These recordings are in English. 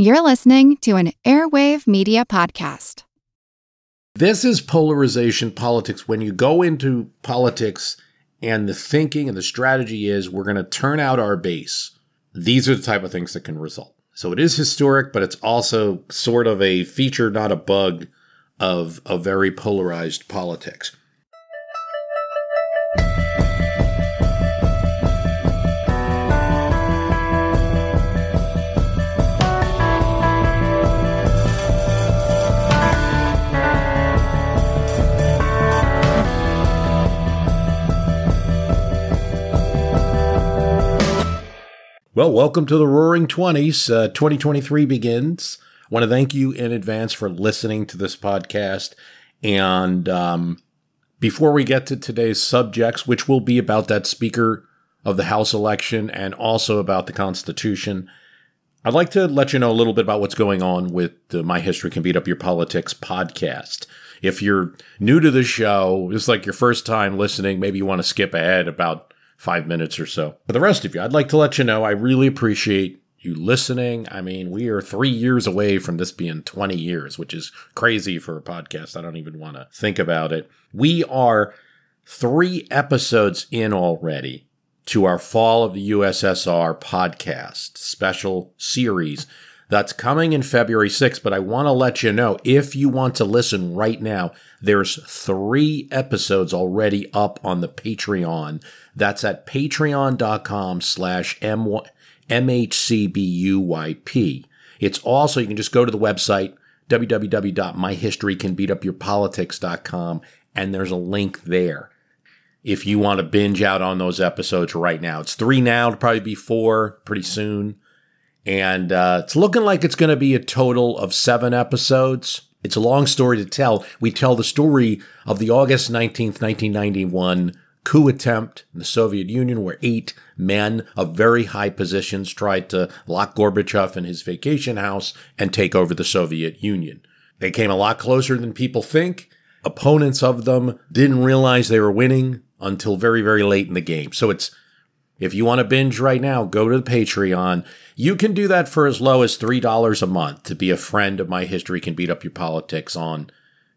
You're listening to an Airwave Media Podcast. This is polarization politics. When you go into politics and the thinking and the strategy is we're going to turn out our base, these are the type of things that can result. So it is historic, but it's also sort of a feature, not a bug, of a very polarized politics. Well, welcome to the Roaring Twenties. Uh, 2023 begins. I want to thank you in advance for listening to this podcast. And um, before we get to today's subjects, which will be about that Speaker of the House election and also about the Constitution, I'd like to let you know a little bit about what's going on with the My History Can Beat Up Your Politics podcast. If you're new to the show, it's like your first time listening, maybe you want to skip ahead about five minutes or so. For the rest of you, I'd like to let you know I really appreciate you listening. I mean, we are three years away from this being 20 years, which is crazy for a podcast. I don't even want to think about it. We are three episodes in already to our Fall of the USSR podcast special series that's coming in February 6th. But I want to let you know if you want to listen right now, there's three episodes already up on the Patreon. That's at patreon.com slash MHCBUYP. It's also, you can just go to the website, www.myhistorycanbeatupyourpolitics.com, and there's a link there if you want to binge out on those episodes right now. It's three now, it'll probably be four pretty soon. And uh, it's looking like it's going to be a total of seven episodes. It's a long story to tell. We tell the story of the August 19th, 1991 coup attempt in the Soviet Union where eight men of very high positions tried to lock Gorbachev in his vacation house and take over the Soviet Union. They came a lot closer than people think. Opponents of them didn't realize they were winning until very, very late in the game. So it's if you want to binge right now, go to the Patreon. You can do that for as low as $3 a month to be a friend of My History Can Beat Up Your Politics on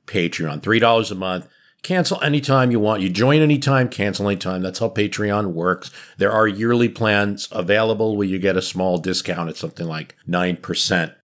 Patreon. $3 a month. Cancel anytime you want. You join anytime, cancel anytime. That's how Patreon works. There are yearly plans available where you get a small discount at something like 9%.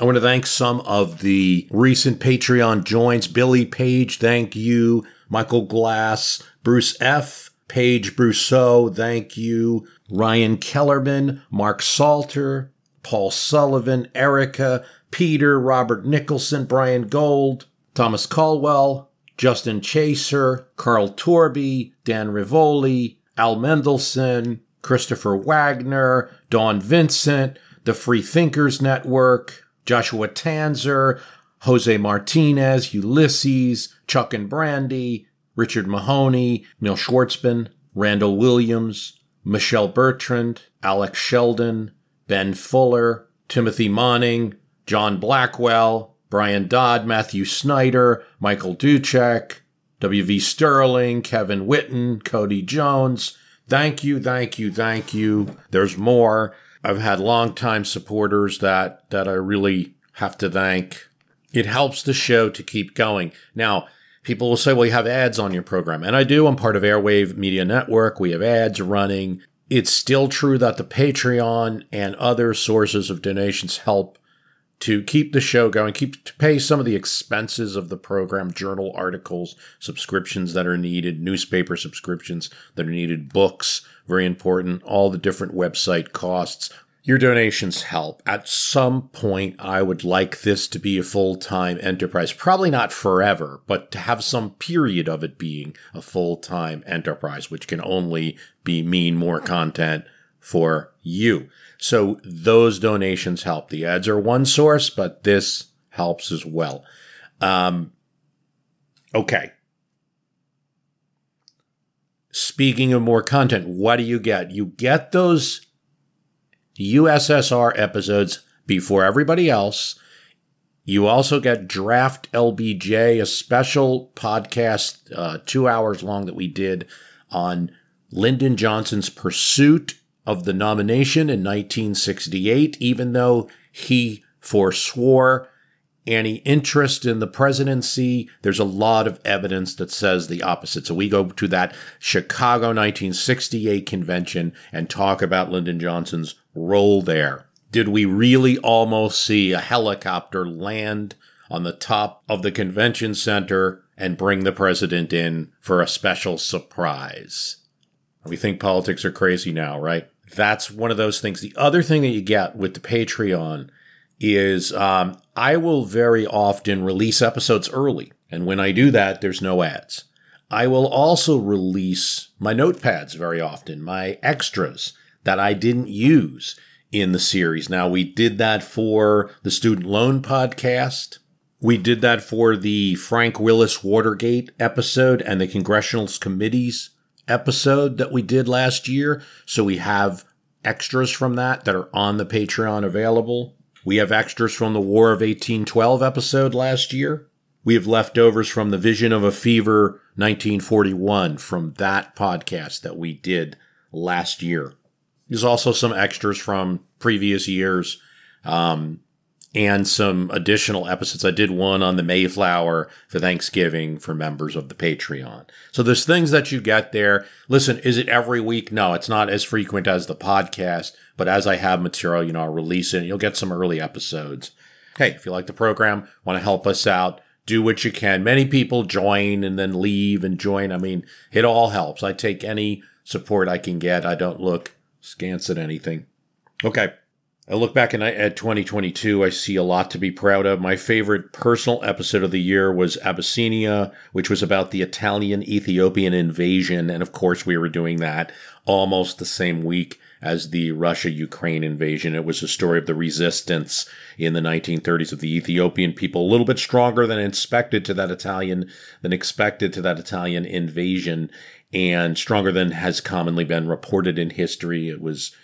I want to thank some of the recent Patreon joins. Billy Page, thank you. Michael Glass, Bruce F., Paige Brousseau, thank you. Ryan Kellerman, Mark Salter, Paul Sullivan, Erica, Peter, Robert Nicholson, Brian Gold, Thomas Caldwell, Justin Chaser, Carl Torby, Dan Rivoli, Al Mendelson, Christopher Wagner, Don Vincent, the Free Thinkers Network, Joshua Tanzer, Jose Martinez, Ulysses, Chuck and Brandy, Richard Mahoney, Neil Schwartzman, Randall Williams, Michelle Bertrand, Alex Sheldon, Ben Fuller, Timothy Monning, John Blackwell, Brian Dodd, Matthew Snyder, Michael Duchek, W.V. Sterling, Kevin Witten, Cody Jones. Thank you, thank you, thank you. There's more. I've had longtime supporters that that I really have to thank. It helps the show to keep going. Now, people will say, well, you have ads on your program. And I do. I'm part of Airwave Media Network. We have ads running. It's still true that the Patreon and other sources of donations help to keep the show going, keep to pay some of the expenses of the program, journal articles, subscriptions that are needed, newspaper subscriptions that are needed, books, very important, all the different website costs, your donations help. At some point, I would like this to be a full time enterprise. Probably not forever, but to have some period of it being a full time enterprise, which can only be mean more content for you. So those donations help. The ads are one source, but this helps as well. Um, okay. Speaking of more content, what do you get? You get those USSR episodes before everybody else. You also get Draft LBJ, a special podcast, uh, two hours long that we did on Lyndon Johnson's pursuit of the nomination in 1968, even though he forswore any interest in the presidency. There's a lot of evidence that says the opposite. So we go to that Chicago 1968 convention and talk about Lyndon Johnson's role there. Did we really almost see a helicopter land on the top of the convention center and bring the president in for a special surprise? We think politics are crazy now, right? That's one of those things. The other thing that you get with the Patreon is um, I will very often release episodes early. And when I do that, there's no ads. I will also release my notepads very often, my extras that I didn't use in the series. Now, we did that for the Student Loan Podcast. We did that for the Frank Willis Watergate episode and the Congressional Committees episode that we did last year. So we have extras from that that are on the Patreon available. We have extras from the War of 1812 episode last year. We have leftovers from the Vision of a Fever 1941 from that podcast that we did last year. There's also some extras from previous years. Um, and some additional episodes. I did one on the Mayflower for Thanksgiving for members of the Patreon. So there's things that you get there. Listen, is it every week? No, it's not as frequent as the podcast, but as I have material, you know, I'll release it. And you'll get some early episodes. Hey, if you like the program, want to help us out, do what you can. Many people join and then leave and join. I mean, it all helps. I take any support I can get. I don't look scants at anything. Okay. I look back and I, at 2022, I see a lot to be proud of. My favorite personal episode of the year was Abyssinia, which was about the Italian Ethiopian invasion. And of course, we were doing that almost the same week as the Russia Ukraine invasion. It was a story of the resistance in the 1930s of the Ethiopian people, a little bit stronger than expected to that Italian, than expected to that Italian invasion, and stronger than has commonly been reported in history. It was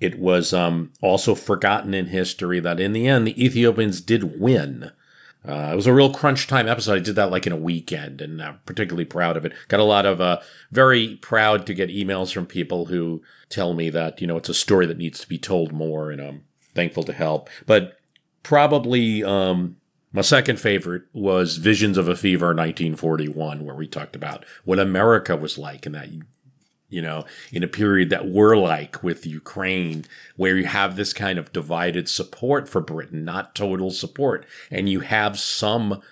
it was um, also forgotten in history that in the end, the Ethiopians did win. Uh, it was a real crunch time episode. I did that like in a weekend, and I'm particularly proud of it. Got a lot of uh, very proud to get emails from people who tell me that you know it's a story that needs to be told more, and I'm thankful to help. But probably um, my second favorite was Visions of a Fever 1941, where we talked about what America was like in that you know, in a period that we're like with Ukraine, where you have this kind of divided support for Britain, not total support. And you have some,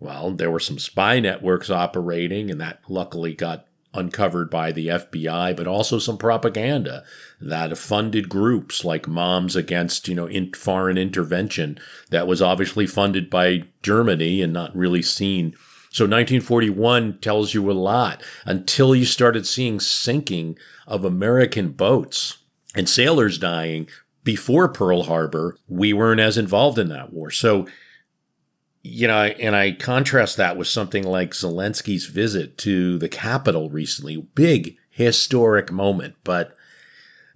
well, there were some spy networks operating, and that luckily got uncovered by the FBI, but also some propaganda that funded groups like Moms Against, you know, in foreign intervention that was obviously funded by Germany and not really seen so 1941 tells you a lot until you started seeing sinking of American boats and sailors dying before Pearl Harbor. We weren't as involved in that war. So, you know, and I contrast that with something like Zelensky's visit to the Capitol recently. Big historic moment, but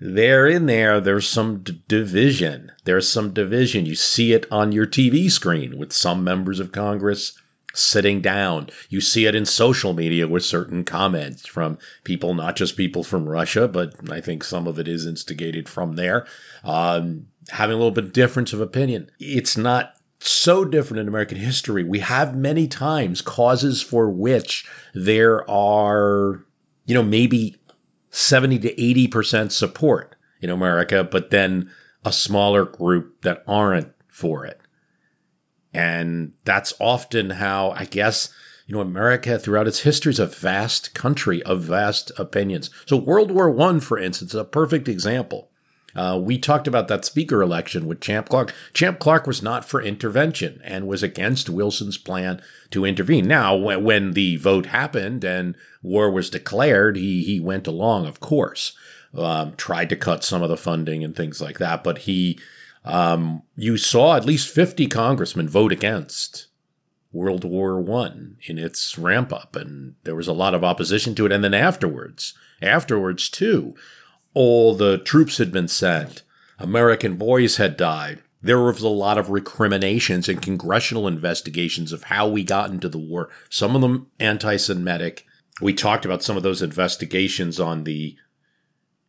there in there, there's some d- division. There's some division. You see it on your TV screen with some members of Congress sitting down. You see it in social media with certain comments from people, not just people from Russia, but I think some of it is instigated from there, um, having a little bit of difference of opinion. It's not so different in American history. We have many times causes for which there are, you know, maybe 70 to 80% support in America, but then a smaller group that aren't for it. And that's often how, I guess, you know, America throughout its history is a vast country of vast opinions. So World War One, for instance, is a perfect example. Uh, we talked about that speaker election with Champ Clark. Champ Clark was not for intervention and was against Wilson's plan to intervene. Now, when, when the vote happened and war was declared, he he went along, of course. Um, tried to cut some of the funding and things like that, but he um, you saw at least 50 congressmen vote against World War One in its ramp up, and there was a lot of opposition to it. And then afterwards, afterwards too, all the troops had been sent. American boys had died. There was a lot of recriminations and congressional investigations of how we got into the war. Some of them anti-Semitic. We talked about some of those investigations on the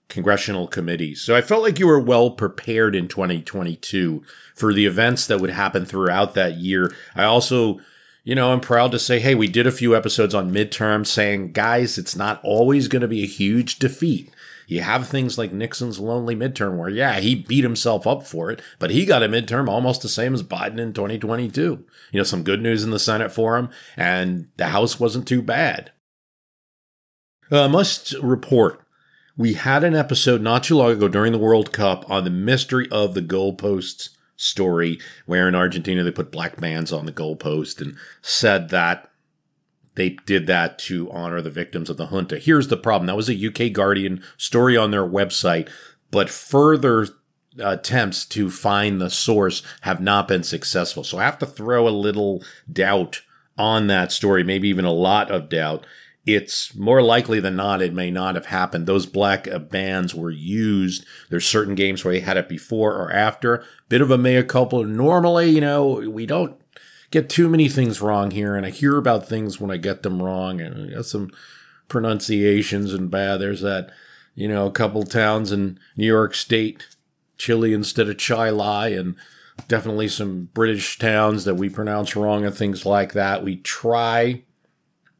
congressional committees. So I felt like you were well prepared in 2022 for the events that would happen throughout that year. I also, you know, I'm proud to say, hey, we did a few episodes on midterms saying, guys, it's not always going to be a huge defeat. You have things like Nixon's lonely midterm where, yeah, he beat himself up for it, but he got a midterm almost the same as Biden in 2022. You know, some good news in the Senate for him, and the House wasn't too bad. Uh, must report we had an episode not too long ago during the World Cup on the mystery of the goalposts story, where in Argentina they put black bands on the goalpost and said that they did that to honor the victims of the junta. Here's the problem that was a UK Guardian story on their website, but further uh, attempts to find the source have not been successful. So I have to throw a little doubt on that story, maybe even a lot of doubt it's more likely than not it may not have happened. Those black bands were used. There's certain games where they had it before or after. Bit of a mea culpa. Normally, you know, we don't get too many things wrong here, and I hear about things when I get them wrong, and I got some pronunciations and bad. There's that, you know, a couple towns in New York State, chili instead of chai and definitely some British towns that we pronounce wrong and things like that. We try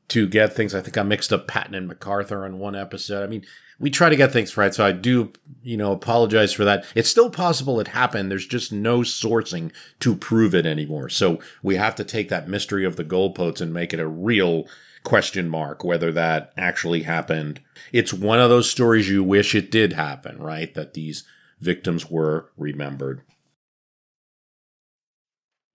to get things. I think I mixed up Patton and MacArthur on one episode. I mean, we try to get things right, so I do, you know, apologize for that. It's still possible it happened. There's just no sourcing to prove it anymore. So we have to take that mystery of the goalposts and make it a real question mark whether that actually happened. It's one of those stories you wish it did happen, right? That these victims were remembered.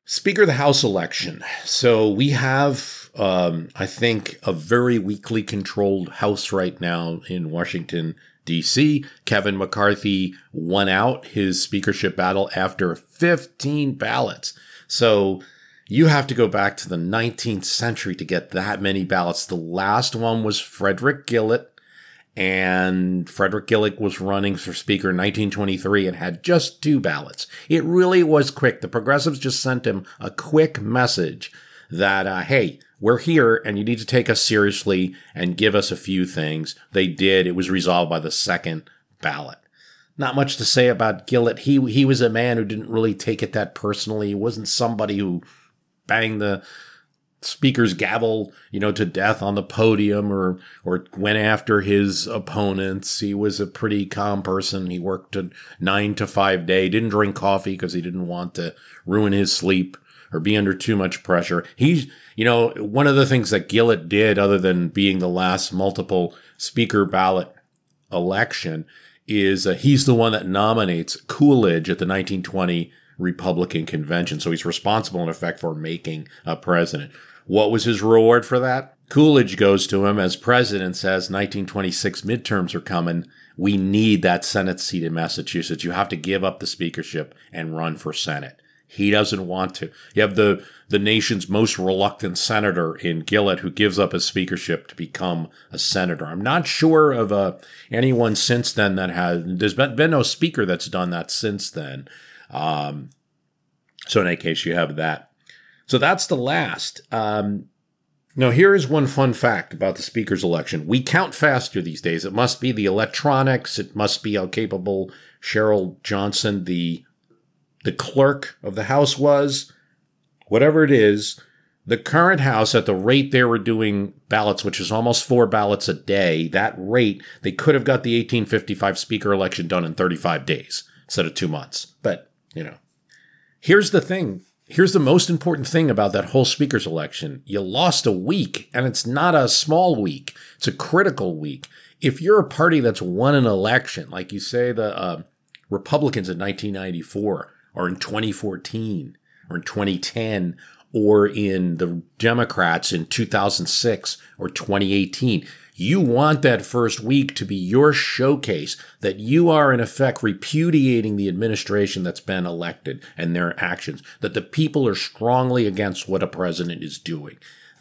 Speaker of the House election. So we have, um, I think, a very weakly controlled House right now in Washington, D.C. Kevin McCarthy won out his speakership battle after 15 ballots. So you have to go back to the 19th century to get that many ballots. The last one was Frederick Gillett and Frederick Gillett was running for Speaker in 1923 and had just two ballots. It really was quick. The progressives just sent him a quick message that, uh, hey, we're here and you need to take us seriously and give us a few things. They did. It was resolved by the second ballot. Not much to say about Gillett. He he was a man who didn't really take it that personally. He wasn't somebody who banged the speaker's gavel, you know, to death on the podium or or went after his opponents. He was a pretty calm person. He worked a nine to five day, didn't drink coffee because he didn't want to ruin his sleep or be under too much pressure. He's, you know, one of the things that Gillett did, other than being the last multiple speaker ballot election, is uh, he's the one that nominates Coolidge at the 1920 Republican convention. So he's responsible, in effect, for making a president. What was his reward for that? Coolidge goes to him as president says 1926 midterms are coming. We need that Senate seat in Massachusetts. You have to give up the speakership and run for Senate. He doesn't want to. You have the, the nation's most reluctant senator in Gillett who gives up his speakership to become a senator. I'm not sure of uh, anyone since then that has, there's been, been no speaker that's done that since then. Um, so in any case, you have that. So that's the last. Um, now, here is one fun fact about the speaker's election. We count faster these days. It must be the electronics. It must be how capable Cheryl Johnson, the the clerk of the House, was. Whatever it is, the current House, at the rate they were doing ballots, which is almost four ballots a day, that rate, they could have got the 1855 speaker election done in 35 days instead of two months. But, you know, here's the thing Here's the most important thing about that whole speaker's election. You lost a week, and it's not a small week, it's a critical week. If you're a party that's won an election, like you say the uh, Republicans in 1994, or in 2014, or in 2010, or in the Democrats in 2006 or 2018, you want that first week to be your showcase that you are, in effect, repudiating the administration that's been elected and their actions, that the people are strongly against what a president is doing.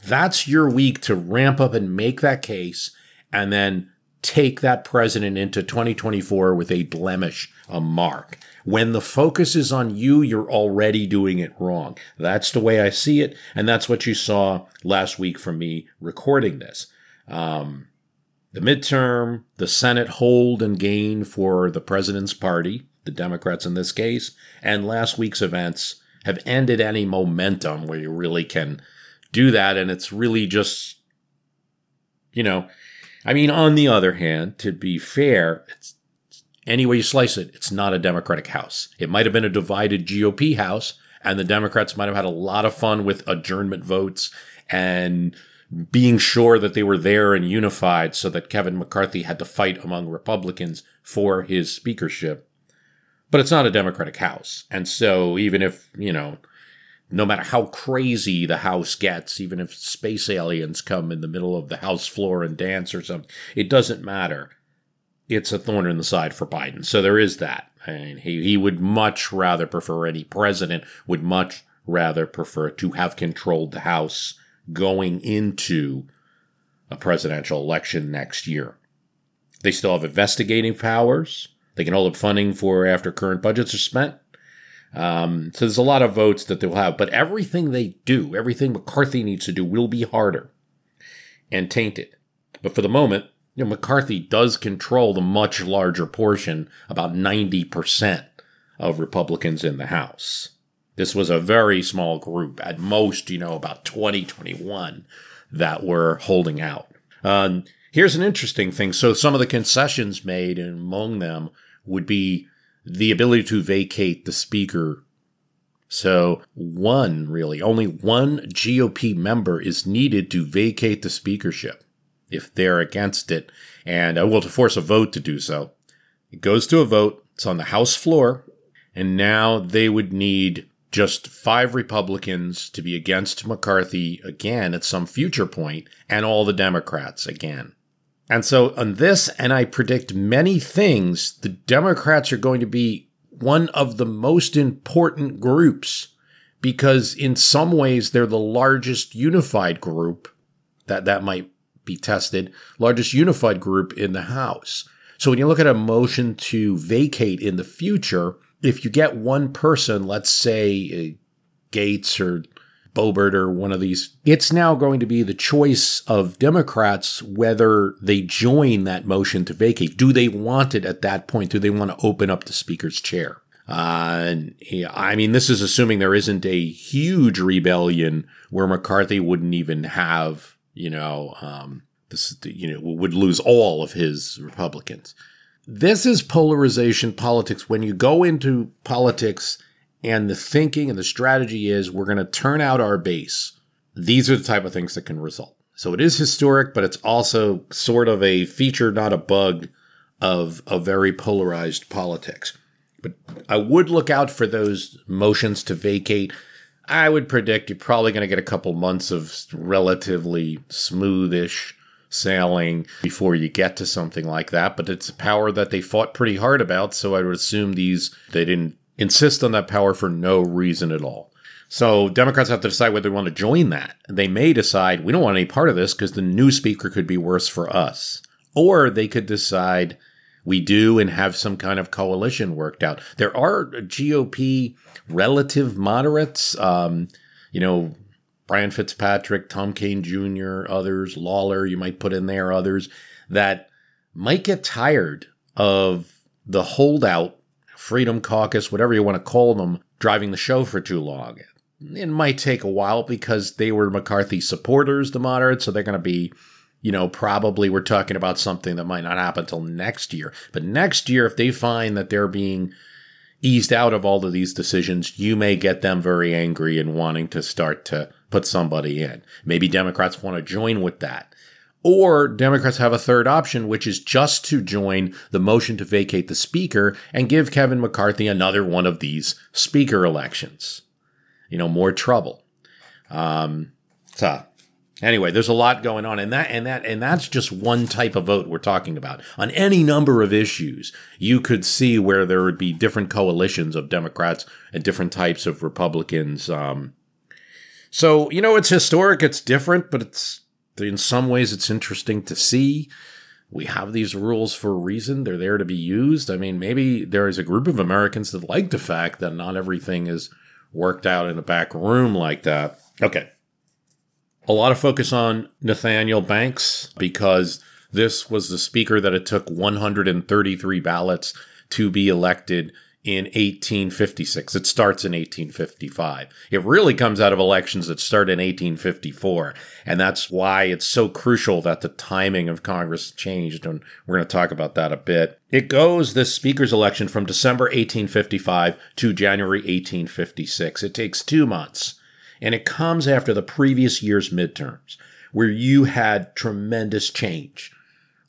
That's your week to ramp up and make that case and then take that president into 2024 with a blemish, a mark. When the focus is on you, you're already doing it wrong. That's the way I see it. And that's what you saw last week from me recording this. Um, the midterm, the Senate hold and gain for the president's party, the Democrats in this case, and last week's events have ended any momentum where you really can do that. And it's really just, you know, I mean, on the other hand, to be fair, it's any way you slice it, it's not a Democratic House. It might have been a divided GOP House, and the Democrats might have had a lot of fun with adjournment votes and being sure that they were there and unified so that Kevin McCarthy had to fight among Republicans for his speakership. But it's not a Democratic House. And so even if, you know, no matter how crazy the house gets, even if space aliens come in the middle of the house floor and dance or something, it doesn't matter. It's a thorn in the side for Biden. So there is that. And he, he would much rather prefer, any president would much rather prefer to have controlled the House going into a presidential election next year. They still have investigating powers. They can hold up funding for after current budgets are spent. Um, so there's a lot of votes that they'll have, but everything they do, everything McCarthy needs to do, will be harder and tainted. But for the moment, you know, McCarthy does control the much larger portion, about 90% of Republicans in the House. This was a very small group, at most, you know, about 20, 21 that were holding out. Um, here's an interesting thing. So some of the concessions made, and among them would be the ability to vacate the speaker. So one, really, only one GOP member is needed to vacate the speakership if they're against it, and uh, well, to force a vote to do so. It goes to a vote. It's on the House floor, and now they would need just five Republicans to be against McCarthy again at some future point, and all the Democrats again. And so, on this, and I predict many things, the Democrats are going to be one of the most important groups because, in some ways, they're the largest unified group that that might be tested, largest unified group in the House. So, when you look at a motion to vacate in the future, if you get one person, let's say uh, Gaetz or Boebert or one of these, it's now going to be the choice of Democrats whether they join that motion to vacate. Do they want it at that point? Do they want to open up the speaker's chair? Uh, I mean, this is assuming there isn't a huge rebellion where McCarthy wouldn't even have, you know, um, this, you know, would lose all of his Republicans. This is polarization politics. When you go into politics and the thinking and the strategy is we're going to turn out our base. These are the type of things that can result. So it is historic, but it's also sort of a feature, not a bug, of a very polarized politics. But I would look out for those motions to vacate. I would predict you're probably going to get a couple months of relatively smoothish sailing before you get to something like that. But it's a power that they fought pretty hard about. So I would assume these, they didn't insist on that power for no reason at all. So Democrats have to decide whether they want to join that. They may decide we don't want any part of this because the new speaker could be worse for us. Or they could decide we do and have some kind of coalition worked out. There are GOP relative moderates, um, you know, Brian Fitzpatrick, Tom Kean Jr., others, Lawler, you might put in there others that might get tired of the holdout Freedom Caucus, whatever you want to call them, driving the show for too long. It might take a while because they were McCarthy supporters, the moderates, so they're going to be, you know, probably we're talking about something that might not happen until next year. But next year, if they find that they're being eased out of all of these decisions, you may get them very angry and wanting to start to put somebody in. Maybe Democrats want to join with that. Or Democrats have a third option, which is just to join the motion to vacate the speaker and give Kevin McCarthy another one of these speaker elections. You know, more trouble. Um, so anyway, there's a lot going on, and that and that and that's just one type of vote we're talking about. On any number of issues, you could see where there would be different coalitions of Democrats and different types of Republicans. Um, so you know, it's historic, it's different, but it's in some ways it's interesting to see. We have these rules for a reason. They're there to be used. I mean, maybe there is a group of Americans that like the fact that not everything is worked out in a back room like that. Okay. A lot of focus on Nathaniel Banks because This was the speaker that it took 133 ballots to be elected in 1856. It starts in 1855. It really comes out of elections that start in 1854. And that's why it's so crucial that the timing of Congress changed. And we're going to talk about that a bit. It goes, this speaker's election, from December 1855 to January 1856. It takes two months. And it comes after the previous year's midterms, where you had tremendous change.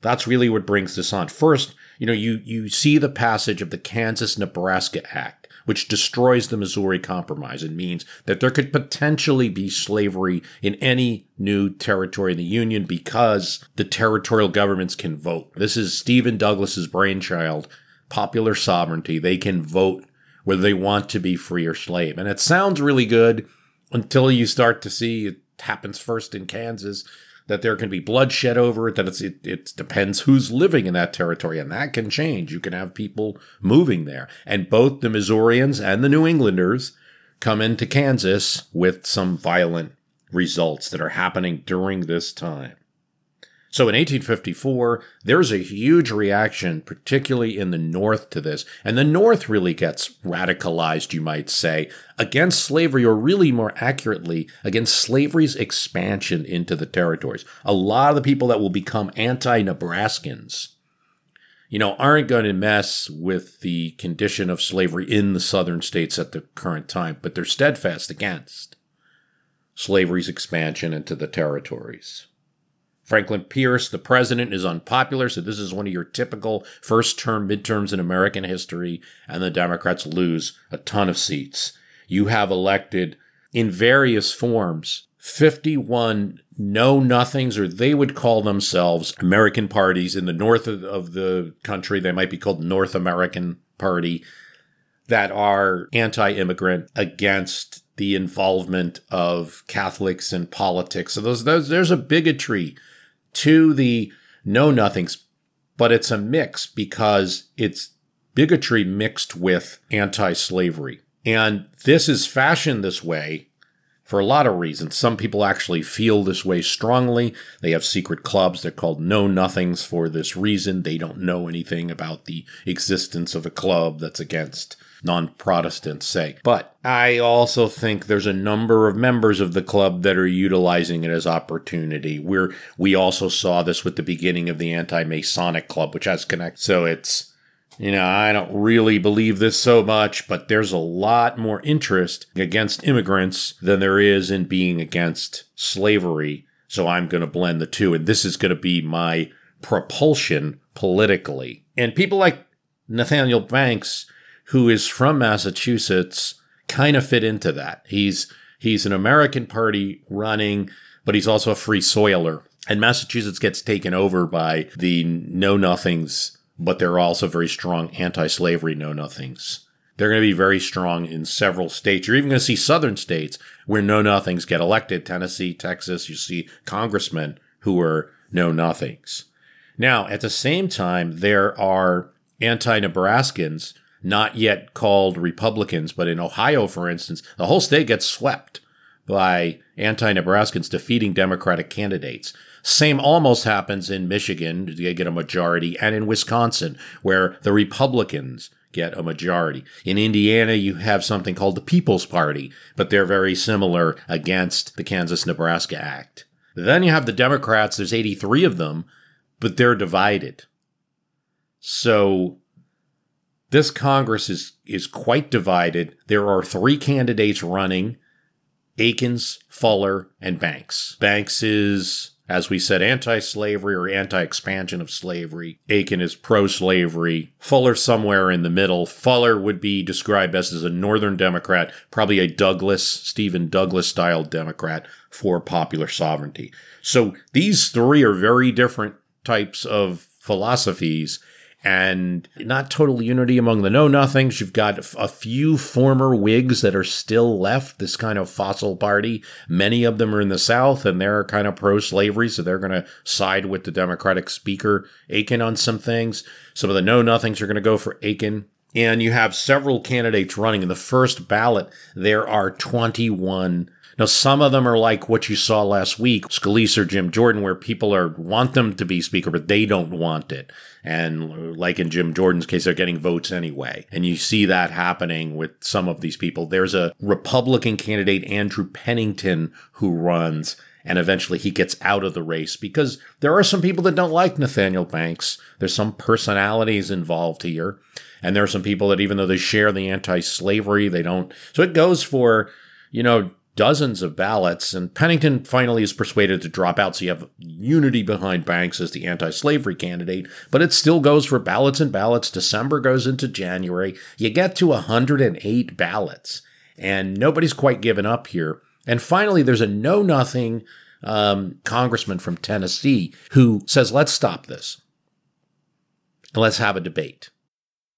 That's really what brings this on. First, you know, you, you see the passage of the Kansas Nebraska Act, which destroys the Missouri Compromise and means that there could potentially be slavery in any new territory in the Union because the territorial governments can vote. This is Stephen Douglas's brainchild, popular sovereignty. They can vote whether they want to be free or slave. And it sounds really good until you start to see it happens first in Kansas that there can be bloodshed over it, that it's, it, it depends who's living in that territory, and that can change. You can have people moving there. And both the Missourians and the New Englanders come into Kansas with some violent results that are happening during this time. So in 1854, there's a huge reaction, particularly in the North, to this. And the North really gets radicalized, you might say, against slavery, or really more accurately, against slavery's expansion into the territories. A lot of the people that will become anti Nebraskans, you know, aren't going to mess with the condition of slavery in the southern states at the current time, but they're steadfast against slavery's expansion into the territories. Franklin Pierce, the president, is unpopular, so this is one of your typical first term midterms in American history, and the Democrats lose a ton of seats. You have elected in various forms 51 know nothings, or they would call themselves American parties. In the north of the country, they might be called North American Party, that are anti immigrant against the involvement of Catholics in politics. So those, those, there's a bigotry to the know nothings, but it's a mix because it's bigotry mixed with anti slavery. And this is fashioned this way for a lot of reasons. Some people actually feel this way strongly. They have secret clubs. They're called Know Nothings for this reason. They don't know anything about the existence of a club that's against non Protestants say. But I also think there's a number of members of the club that are utilizing it as opportunity. We're, we also saw this with the beginning of the anti Masonic club, which has connect. So it's, you know, I don't really believe this so much, but there's a lot more interest against immigrants than there is in being against slavery. So I'm going to blend the two. And this is going to be my propulsion politically. And people like Nathaniel Banks who is from Massachusetts, kind of fit into that. He's he's an American party running, but he's also a free soiler. And Massachusetts gets taken over by the know nothings, but they're also very strong anti slavery know nothings. They're going to be very strong in several states. You're even going to see southern states where know nothings get elected. Tennessee, Texas, you see congressmen who are know nothings. Now, at the same time, there are anti Nebraskans not yet called Republicans, but in Ohio, for instance, the whole state gets swept by anti Nebraskans defeating Democratic candidates. Same almost happens in Michigan, they get a majority, and in Wisconsin, where the Republicans get a majority. In Indiana, you have something called the People's Party, but they're very similar against the Kansas Nebraska Act. Then you have the Democrats, there's 83 of them, but they're divided. So this Congress is, is quite divided. There are three candidates running Aikens, Fuller, and Banks. Banks is, as we said, anti slavery or anti expansion of slavery. Aiken is pro slavery. Fuller somewhere in the middle. Fuller would be described as, as a Northern Democrat, probably a Douglas, Stephen Douglas style Democrat for popular sovereignty. So these three are very different types of philosophies and not total unity among the know nothings. You've got a few former Whigs that are still left, this kind of fossil party. Many of them are in the South and they're kind of pro slavery, so they're going to side with the Democratic Speaker Aiken on some things. Some of the know nothings are going to go for Aiken. And you have several candidates running. In the first ballot, there are 21 Now, some of them are like what you saw last week, Scalise or Jim Jordan, where people are want them to be speaker, but they don't want it. And like in Jim Jordan's case, they're getting votes anyway. And you see that happening with some of these people. There's a Republican candidate, Andrew Pennington, who runs and eventually he gets out of the race because there are some people that don't like Nathaniel Banks. There's some personalities involved here. And there are some people that even though they share the anti-slavery, they don't. So it goes for, you know, dozens of ballots, and Pennington finally is persuaded to drop out. So you have unity behind Banks as the anti slavery candidate, but it still goes for ballots and ballots. December goes into January. You get to 108 ballots, and nobody's quite given up here. And finally, there's a know nothing um, congressman from Tennessee who says, let's stop this and let's have a debate.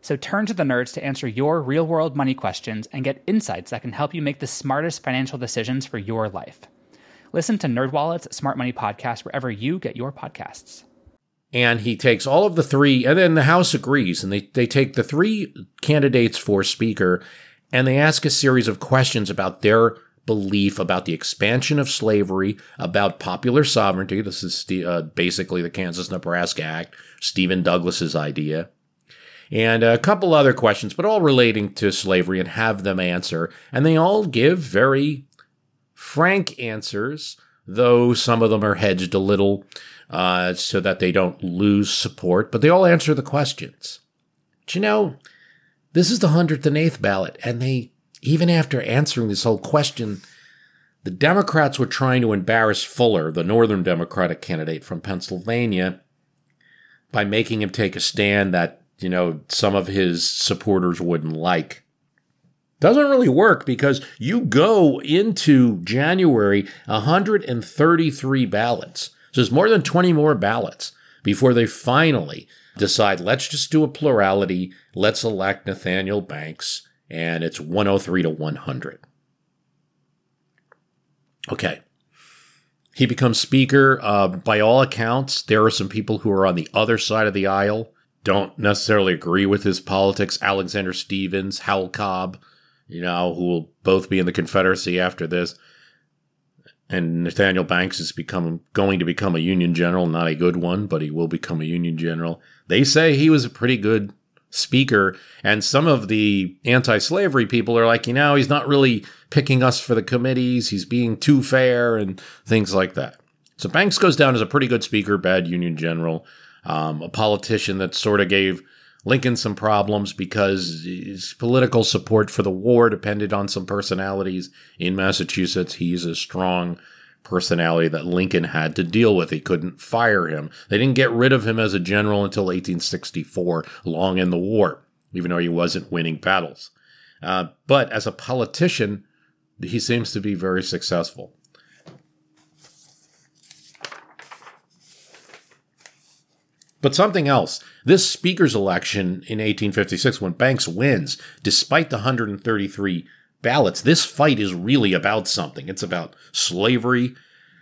So turn to the nerds to answer your real world money questions and get insights that can help you make the smartest financial decisions for your life. Listen to NerdWallet's Smart Money Podcast wherever you get your podcasts. And he takes all of the three, and then the House agrees, and they, they take the three candidates for Speaker and they ask a series of questions about their belief about the expansion of slavery, about popular sovereignty. This is uh, basically the Kansas Nebraska Act, Stephen Douglas's idea and a couple other questions, but all relating to slavery, and have them answer. And they all give very frank answers, though some of them are hedged a little uh, so that they don't lose support, but they all answer the questions. But you know, this is the 108th ballot, and they, even after answering this whole question, the Democrats were trying to embarrass Fuller, the Northern Democratic candidate from Pennsylvania, by making him take a stand that you know, some of his supporters wouldn't like. Doesn't really work because you go into January 133 ballots. So there's more than 20 more ballots before they finally decide let's just do a plurality. Let's elect Nathaniel Banks. And it's 103 to 100. Okay. He becomes speaker. Uh, by all accounts, there are some people who are on the other side of the aisle don't necessarily agree with his politics. Alexander Stephens, Howell Cobb, you know, who will both be in the Confederacy after this. And Nathaniel Banks is become going to become a Union general, not a good one, but he will become a Union general. They say he was a pretty good speaker, and some of the anti-slavery people are like, you know, he's not really picking us for the committees. He's being too fair and things like that. So Banks goes down as a pretty good speaker, bad Union general um, a politician that sort of gave Lincoln some problems because his political support for the war depended on some personalities in Massachusetts. He's a strong personality that Lincoln had to deal with. He couldn't fire him. They didn't get rid of him as a general until 1864, long in the war, even though he wasn't winning battles. Uh, but as a politician, he seems to be very successful. But something else. This speaker's election in 1856, when Banks wins, despite the 133 ballots, this fight is really about something. It's about slavery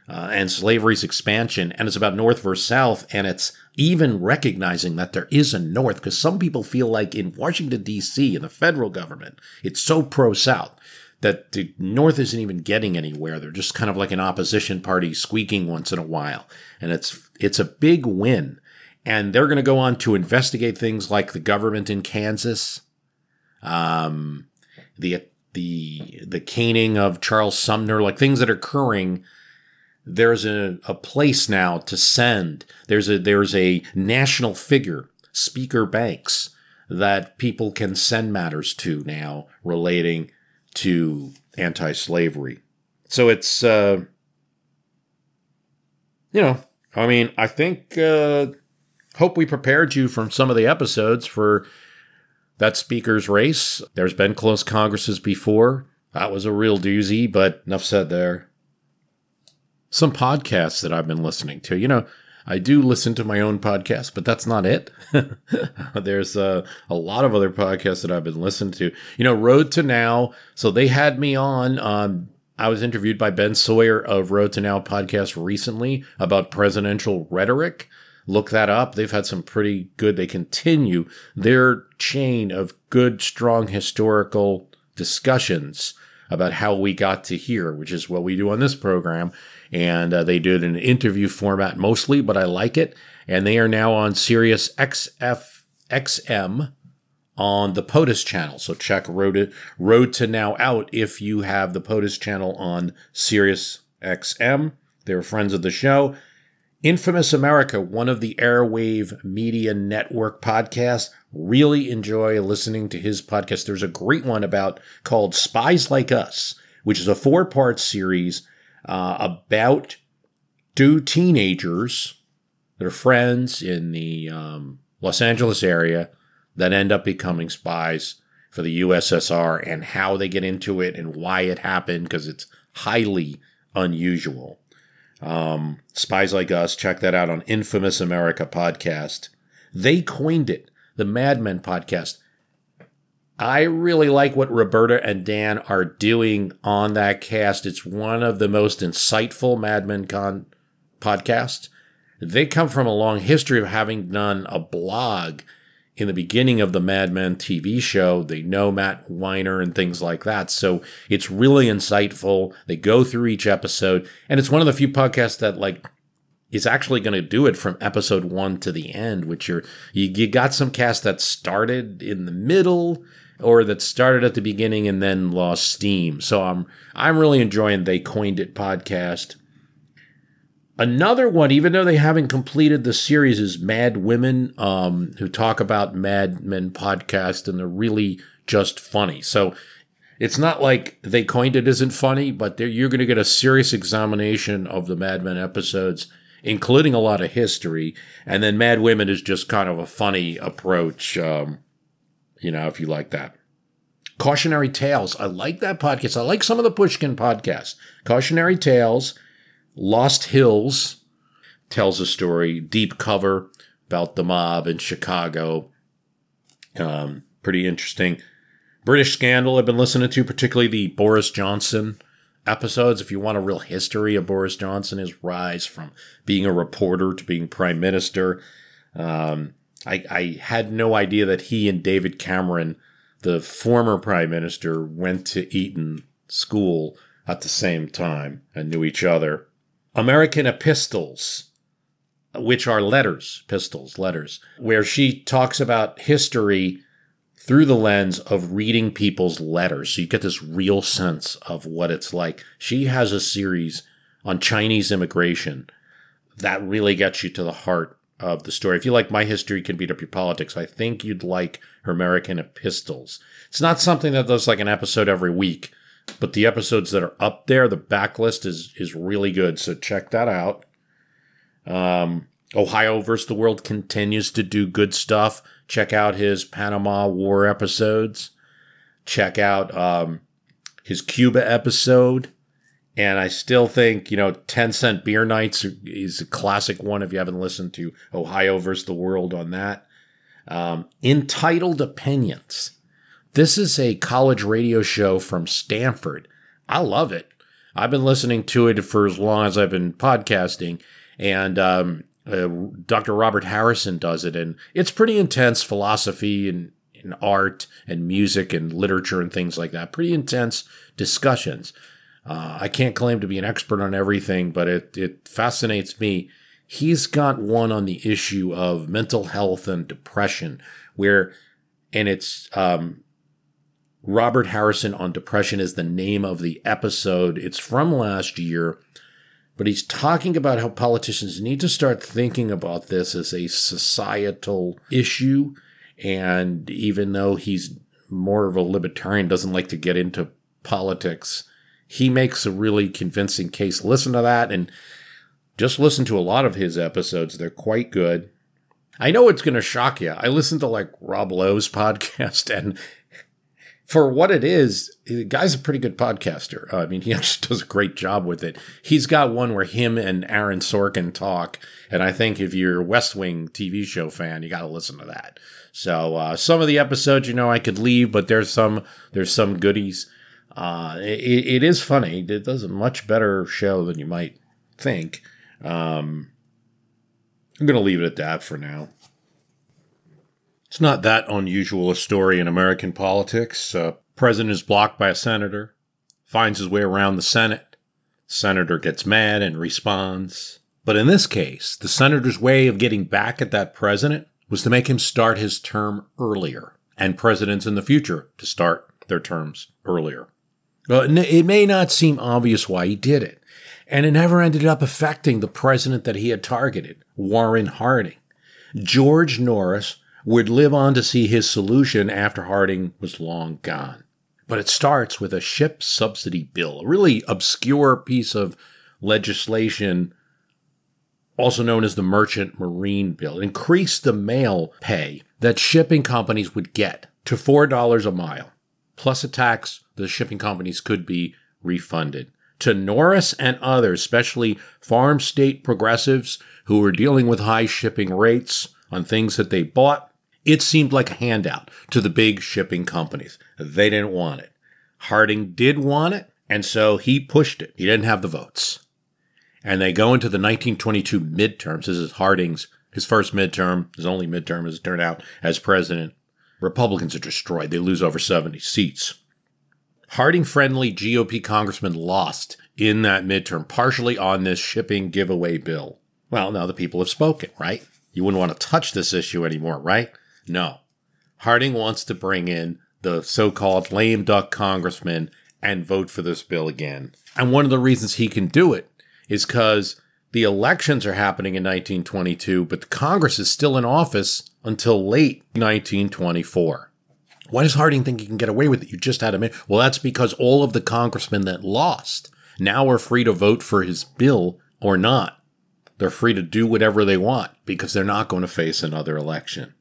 uh, and slavery's expansion, and it's about North versus South, and it's even recognizing that there is a North, because some people feel like in Washington, D.C., in the federal government, it's so pro South that the North isn't even getting anywhere. They're just kind of like an opposition party squeaking once in a while. And it's it's a big win. And they're going to go on to investigate things like the government in Kansas, um, the the the caning of Charles Sumner, like things that are occurring. There's a, a place now to send. There's a there's a national figure, Speaker Banks, that people can send matters to now relating to anti-slavery. So it's uh, you know, I mean, I think uh, hope we prepared you from some of the episodes for that speaker's race. There's been close congresses before. That was a real doozy, but enough said there. Some podcasts that I've been listening to. You know, I do listen to my own podcast, but that's not it. There's uh, a lot of other podcasts that I've been listening to. You know, Road to Now. So they had me on. Um, I was interviewed by Ben Sawyer of Road to Now podcast recently about presidential rhetoric. Look that up. They've had some pretty good, they continue their chain of good, strong historical discussions about how we got to here, which is what we do on this program. And uh, they do it in an interview format mostly, but I like it. And they are now on Sirius XF XM on the POTUS channel. So check Road to, Road to Now out if you have the POTUS channel on Sirius XM. They're friends of the show. Infamous America, one of the Airwave Media Network podcasts. Really enjoy listening to his podcast. There's a great one about called Spies Like Us, which is a four part series uh, about two teenagers are friends in the um, Los Angeles area that end up becoming spies for the USSR and how they get into it and why it happened because it's highly unusual. Um, Spies Like Us, check that out on Infamous America podcast. They coined it, the Mad Men podcast. I really like what Roberta and Dan are doing on that cast. It's one of the most insightful Mad Men con podcasts. They come from a long history of having done a blog in the beginning of the Mad Men TV show. They know Matt Weiner and things like that. So it's really insightful. They go through each episode, and it's one of the few podcasts that like is actually going to do it from episode one to the end, which you're you, you got some cast that started in the middle or that started at the beginning and then lost steam. So I'm I'm really enjoying they coined it podcast. Another one, even though they haven't completed the series, is Mad Women, um, who talk about Mad Men podcast, and they're really just funny. So it's not like they coined it isn't funny, but you're going to get a serious examination of the Mad Men episodes, including a lot of history. And then Mad Women is just kind of a funny approach, um, you know, if you like that. Cautionary Tales. I like that podcast. I like some of the Pushkin podcasts. Cautionary Tales Lost Hills tells a story, deep cover about the mob in Chicago. Um, pretty interesting. British Scandal, I've been listening to, particularly the Boris Johnson episodes. If you want a real history of Boris Johnson, his rise from being a reporter to being prime minister. Um, I, I had no idea that he and David Cameron, the former prime minister, went to Eton School at the same time and knew each other. American Epistles, which are letters, pistols, letters, where she talks about history through the lens of reading people's letters. So you get this real sense of what it's like. She has a series on Chinese immigration that really gets you to the heart of the story. If you like My History Can Beat Up Your Politics, I think you'd like her American Epistles. It's not something that does like an episode every week, but the episodes that are up there, the backlist is is really good. So check that out. Um, Ohio versus the World continues to do good stuff. Check out his Panama War episodes. Check out um, his Cuba episode. And I still think, you know, 10 cent beer nights is a classic one if you haven't listened to Ohio versus the World on that. Um, entitled Opinions this is a college radio show from Stanford. I love it. I've been listening to it for as long as I've been podcasting, and um, uh, Dr. Robert Harrison does it, and it's pretty intense philosophy and, and art and music and literature and things like that. Pretty intense discussions. Uh, I can't claim to be an expert on everything, but it, it fascinates me. He's got one on the issue of mental health and depression, where, and it's um, Robert Harrison on depression is the name of the episode. It's from last year, but he's talking about how politicians need to start thinking about this as a societal issue. And even though he's more of a libertarian, doesn't like to get into politics, he makes a really convincing case. Listen to that and just listen to a lot of his episodes. They're quite good. I know it's going to shock you. I listened to like Rob Lowe's podcast, and for what it is, the guy's a pretty good podcaster. I mean, he actually does a great job with it. He's got one where him and Aaron Sorkin talk, and I think if you're a West Wing TV show fan, you got to listen to that. So uh, some of the episodes, you know, I could leave, but there's some there's some goodies. Uh, it, it is funny. It does a much better show than you might think. Um, I'm going to leave it at that for now. It's not that unusual a story in American politics. A president is blocked by a senator, finds his way around the Senate. Senator gets mad and responds. But in this case, the senator's way of getting back at that president was to make him start his term earlier, and presidents in the future to start their terms earlier. It may not seem obvious why he did it, and it never ended up affecting the president that he had targeted, Warren Harding. George Norris would live on to see his solution after Harding was long gone. But it starts with a ship subsidy bill, a really obscure piece of legislation, also known as the Merchant Marine Bill. It increased the mail pay that shipping companies would get to $4 a mile, plus a tax the shipping companies could be refunded. To Norris and others, especially farm state progressives who were dealing with high shipping rates on things that they bought, it seemed like a handout to the big shipping companies. They didn't want it. Harding did want it, and so he pushed it. He didn't have the votes. And they go into the 1922 midterms. This is Harding's his first midterm, his only midterm as it turned out as president. Republicans are destroyed. They lose over 70 seats. Harding friendly GOP congressman lost in that midterm, partially on this shipping giveaway bill. Well, now the people have spoken, right? You wouldn't want to touch this issue anymore, right? No. Harding wants to bring in the so called lame duck congressman and vote for this bill again. And one of the reasons he can do it is because the elections are happening in 1922, but the Congress is still in office until late 1924. Why does Harding think he can get away with it? You just had a minute. Well, that's because all of the congressmen that lost now are free to vote for his bill or not. They're free to do whatever they want because they're not going to face another election.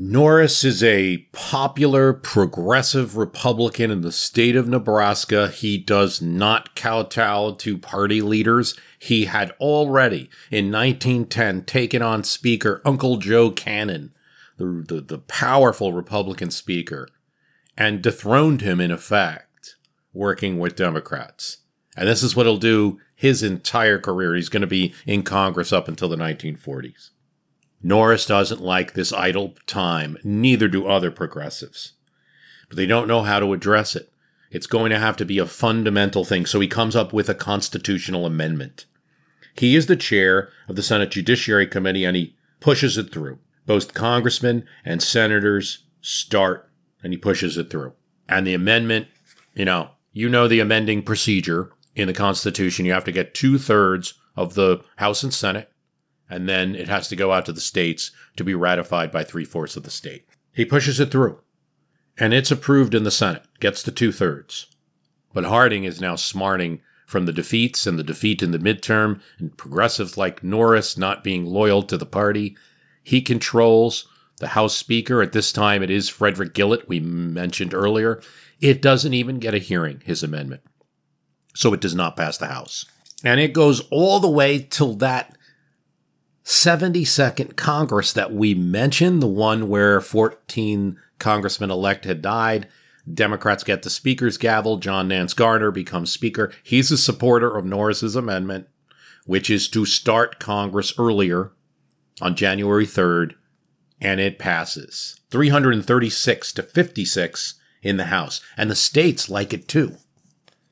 Norris is a popular progressive Republican in the state of Nebraska. He does not kowtow to party leaders. He had already in 1910 taken on Speaker Uncle Joe Cannon, the, the, the powerful Republican speaker, and dethroned him in effect, working with Democrats. And this is what he'll do his entire career. He's going to be in Congress up until the 1940s. Norris doesn't like this idle time, neither do other progressives. But they don't know how to address it. It's going to have to be a fundamental thing, so he comes up with a constitutional amendment. He is the chair of the Senate Judiciary Committee and he pushes it through. Both congressmen and senators start and he pushes it through. And the amendment, you know, you know the amending procedure in the Constitution. You have to get two thirds of the House and Senate and then it has to go out to the states to be ratified by three fourths of the state. He pushes it through, and it's approved in the Senate, gets the two thirds. But Harding is now smarting from the defeats and the defeat in the midterm, and progressives like Norris not being loyal to the party. He controls the House Speaker. At this time, it is Frederick Gillett, we mentioned earlier. It doesn't even get a hearing, his amendment. So it does not pass the House. And it goes all the way till that 72nd Congress that we mentioned, the one where 14 congressmen elect had died. Democrats get the speaker's gavel. John Nance Garner becomes speaker. He's a supporter of Norris's amendment, which is to start Congress earlier. on January 3rd, and it passes 336 to 56 in the House. And the states like it too.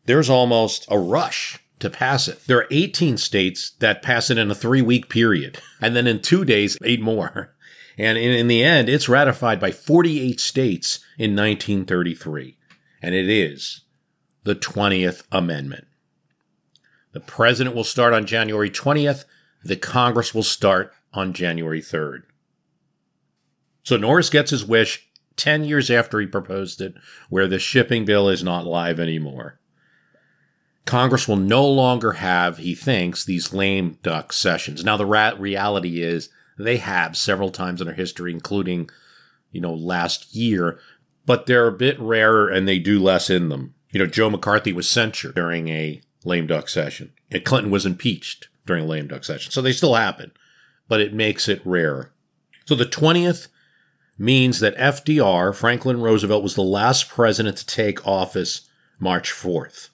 There's almost a rush to pass it. There are 18 states that pass it in a three week period. And then in two days, eight more. And in, in, the end, it's ratified by 48 states in 1933. And it is the 20th Amendment. The president will start on January 20th. The Congress will start on January 3rd. So Norris gets his wish 10 years after he proposed it, where the shipping bill is not live anymore. Congress will no longer have, he thinks, these lame duck sessions. Now, the ra- reality is they have several times in our history, including, you know, last year, but they're a bit rarer and they do less in them. You know, Joe McCarthy was censured during a lame duck session, and Clinton was impeached during a lame duck session. So they still happen, but it makes it rare. So the 20th means that FDR, Franklin Roosevelt, was the last president to take office March 4th.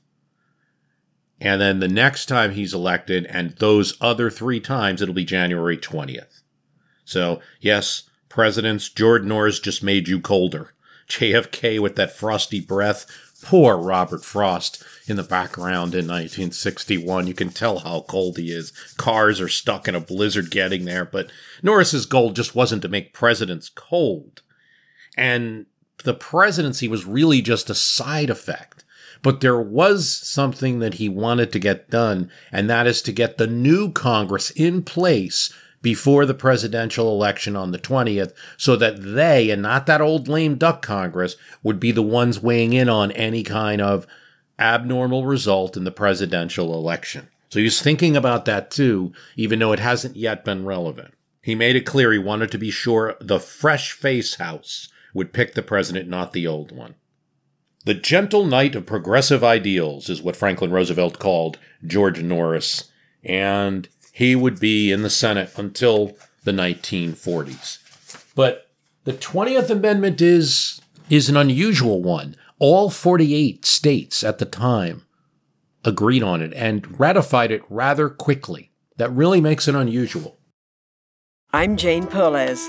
And then the next time he's elected, and those other three times, it'll be January 20th. So, yes, presidents, George Norris just made you colder. JFK with that frosty breath. Poor Robert Frost in the background in 1961. You can tell how cold he is. Cars are stuck in a blizzard getting there, but Norris's goal just wasn't to make presidents cold. And the presidency was really just a side effect. But there was something that he wanted to get done, and that is to get the new Congress in place before the presidential election on the 20th so that they, and not that old lame duck Congress, would be the ones weighing in on any kind of abnormal result in the presidential election. So he was thinking about that too, even though it hasn't yet been relevant. He made it clear he wanted to be sure the fresh face house would pick the president, not the old one. The gentle knight of progressive ideals is what Franklin Roosevelt called George Norris, and he would be in the Senate until the 1940s. But the 20th Amendment is is an unusual one. All 48 states at the time agreed on it and ratified it rather quickly. That really makes it unusual. I'm Jane Perlez,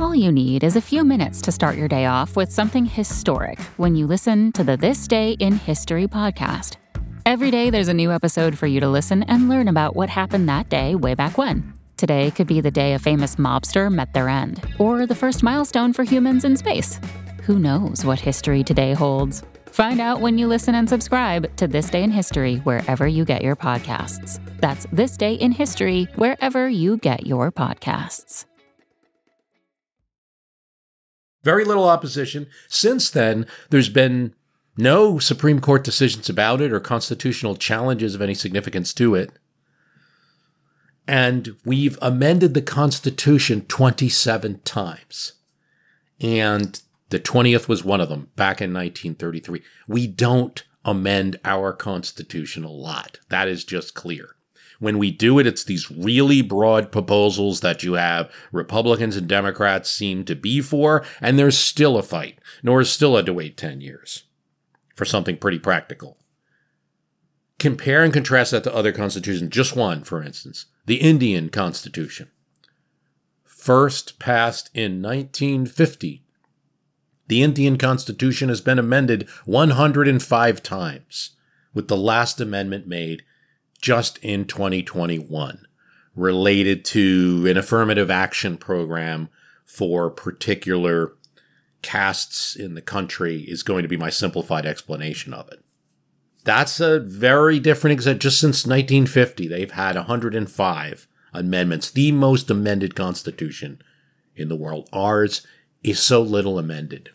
All you need is a few minutes to start your day off with something historic when you listen to the This Day in History podcast. Every day, there's a new episode for you to listen and learn about what happened that day way back when. Today could be the day a famous mobster met their end, or the first milestone for humans in space. Who knows what history today holds? Find out when you listen and subscribe to This Day in History wherever you get your podcasts. That's This Day in History wherever you get your podcasts. Very little opposition. Since then, there's been no Supreme Court decisions about it or constitutional challenges of any significance to it. And we've amended the Constitution 27 times. And the 20th was one of them back in 1933. We don't amend our Constitution a lot. That is just clear. When we do it, it's these really broad proposals that you have Republicans and Democrats seem to be for, and there's still a fight. Norris still had to wait 10 years for something pretty practical. Compare and contrast that to other constitutions. Just one, for instance, the Indian Constitution. First passed in 1950. The Indian Constitution has been amended 105 times, with the last amendment made just in 2021. related to an affirmative action program for particular castes in the country is going to be my simplified explanation of it. That's a very different example. Just since 1950, they've had 105 amendments, the most amended constitution in the world. Ours is so little amended.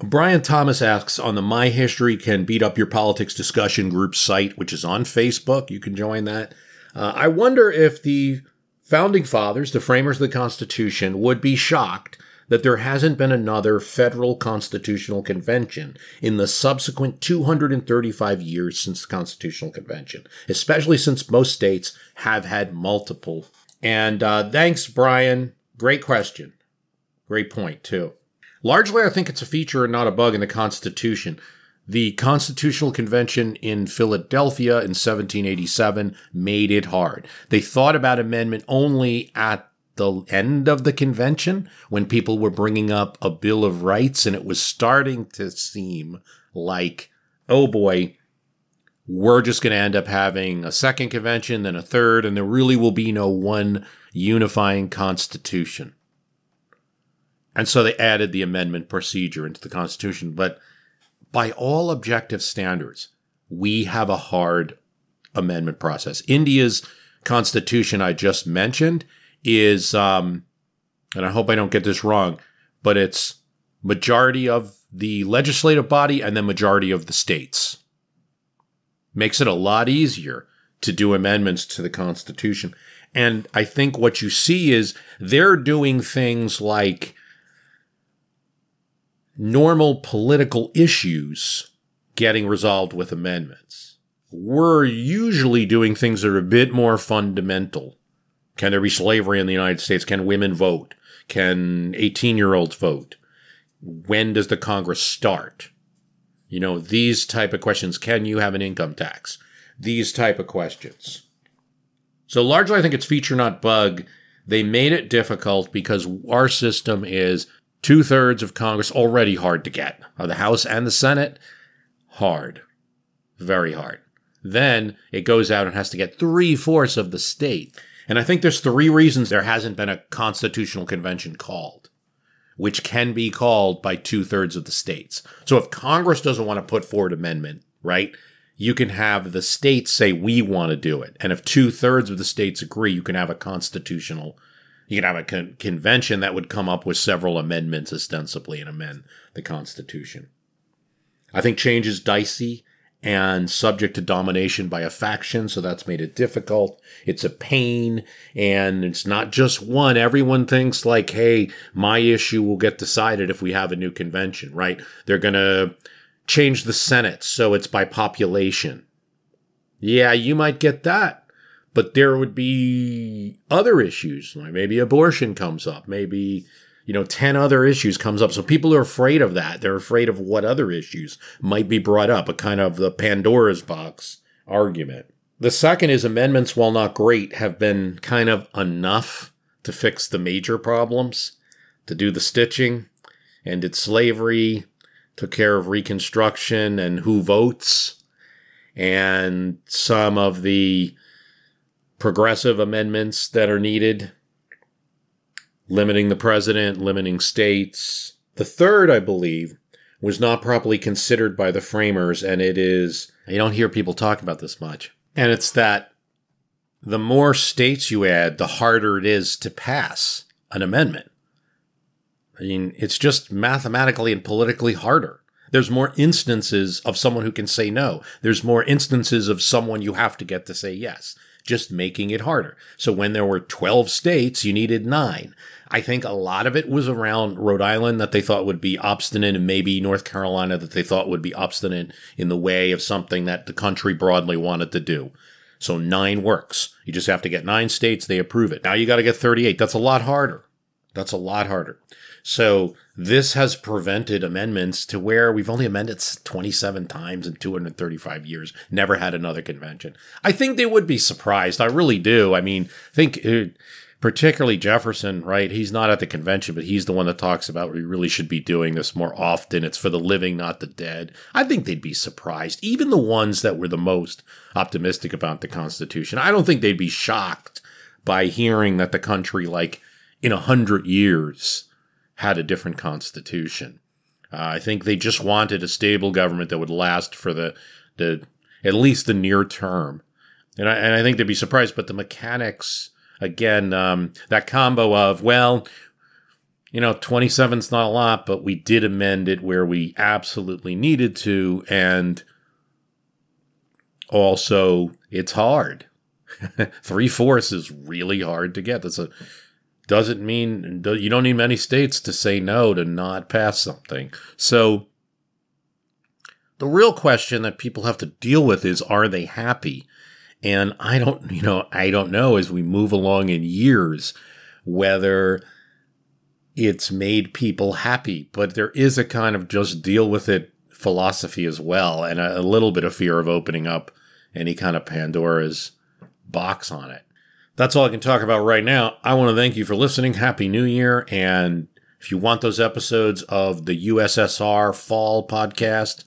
Brian Thomas asks on the My History Can Beat Up Your Politics discussion group site, which is on Facebook. You can join that. Uh, I wonder if the founding fathers, the framers of the Constitution, would be shocked that there hasn't been another federal constitutional convention in the subsequent 235 years since the Constitutional Convention, especially since most states have had multiple. And uh, thanks, Brian. Great question. Great point, too. Largely, I think it's a feature and not a bug in the Constitution. The Constitutional Convention in Philadelphia in 1787 made it hard. They thought about amendment only at the end of the convention when people were bringing up a Bill of Rights and it was starting to seem like, oh boy, we're just going to end up having a second convention, then a third, and there really will be no one unifying constitution. And so they added the amendment procedure into the Constitution. But by all objective standards, we have a hard amendment process. India's constitution I just mentioned is, um, and I hope I don't get this wrong, but it's majority of the legislative body and then majority of the states. Makes it a lot easier to do amendments to the Constitution. And I think what you see is they're doing things like normal political issues getting resolved with amendments. We're usually doing things that are a bit more fundamental. Can there be slavery in the United States? Can women vote? Can 18 year olds vote? When does the Congress start? You know, these type of questions. Can you have an income tax? These type of questions. So largely, I think it's feature, not bug. They made it difficult because our system is Two thirds of Congress already hard to get. Of the House and the Senate, hard. Very hard. Then it goes out and has to get three fourths of the state. And I think there's three reasons there hasn't been a constitutional convention called, which can be called by two thirds of the states. So if Congress doesn't want to put forward amendment, right, you can have the states say we want to do it. And if two thirds of the states agree, you can have a constitutional you can have a con- convention that would come up with several amendments ostensibly and amend the Constitution. I think change is dicey and subject to domination by a faction, so that's made it difficult. It's a pain, and it's not just one. Everyone thinks, like, hey, my issue will get decided if we have a new convention, right? They're going to change the Senate so it's by population. Yeah, you might get that but there would be other issues like maybe abortion comes up maybe you know 10 other issues comes up. So people are afraid of that. They're afraid of what other issues might be brought up a kind of the pandora's box argument. The second is amendments while not great have been kind of enough to fix the major problems to do the stitching ended slavery took care of reconstruction and who votes and some of the progressive amendments that are needed, limiting the president, limiting states. The third, I believe, was not properly considered by the framers, and it is, you don't hear people talk about this much. And it's that the more states you add, the harder it is to pass an amendment. I mean, it's just mathematically and politically harder. There's more instances of someone who can say no. There's more instances of someone you have to get to say yes just making it harder. So when there were 12 states, you needed nine. I think a lot of it was around Rhode Island that they thought would be obstinate, and maybe North Carolina that they thought would be obstinate in the way of something that the country broadly wanted to do. So nine works. You just have to get nine states, they approve it. Now you got to get 38. That's a lot harder. That's a lot harder. So this has prevented amendments to where we've only amended 27 times in 235 years, never had another convention. I think they would be surprised. I really do. I mean, think uh, particularly Jefferson, right? He's not at the convention, but he's the one that talks about we really should be doing this more often. It's for the living, not the dead. I think they'd be surprised. Even the ones that were the most optimistic about the Constitution. I don't think they'd be shocked by hearing that the country, like in a hundred years, had a different constitution. Uh, I think they just wanted a stable government that would last for the the at least the near term. And I, and I think they'd be surprised, but the mechanics again, um, that combo of well, you know, 27's not a lot, but we did amend it where we absolutely needed to, and also it's hard. Three fourths is really hard to get. That's a doesn't mean you don't need many states to say no to not pass something. So the real question that people have to deal with is are they happy? And I don't, you know, I don't know as we move along in years whether it's made people happy, but there is a kind of just deal with it philosophy as well, and a, a little bit of fear of opening up any kind of Pandora's box on it. That's all I can talk about right now. I want to thank you for listening. Happy New Year. And if you want those episodes of the USSR Fall podcast,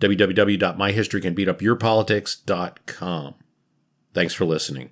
www.myhistorycanbeatupyourpolitics.com. Thanks for listening.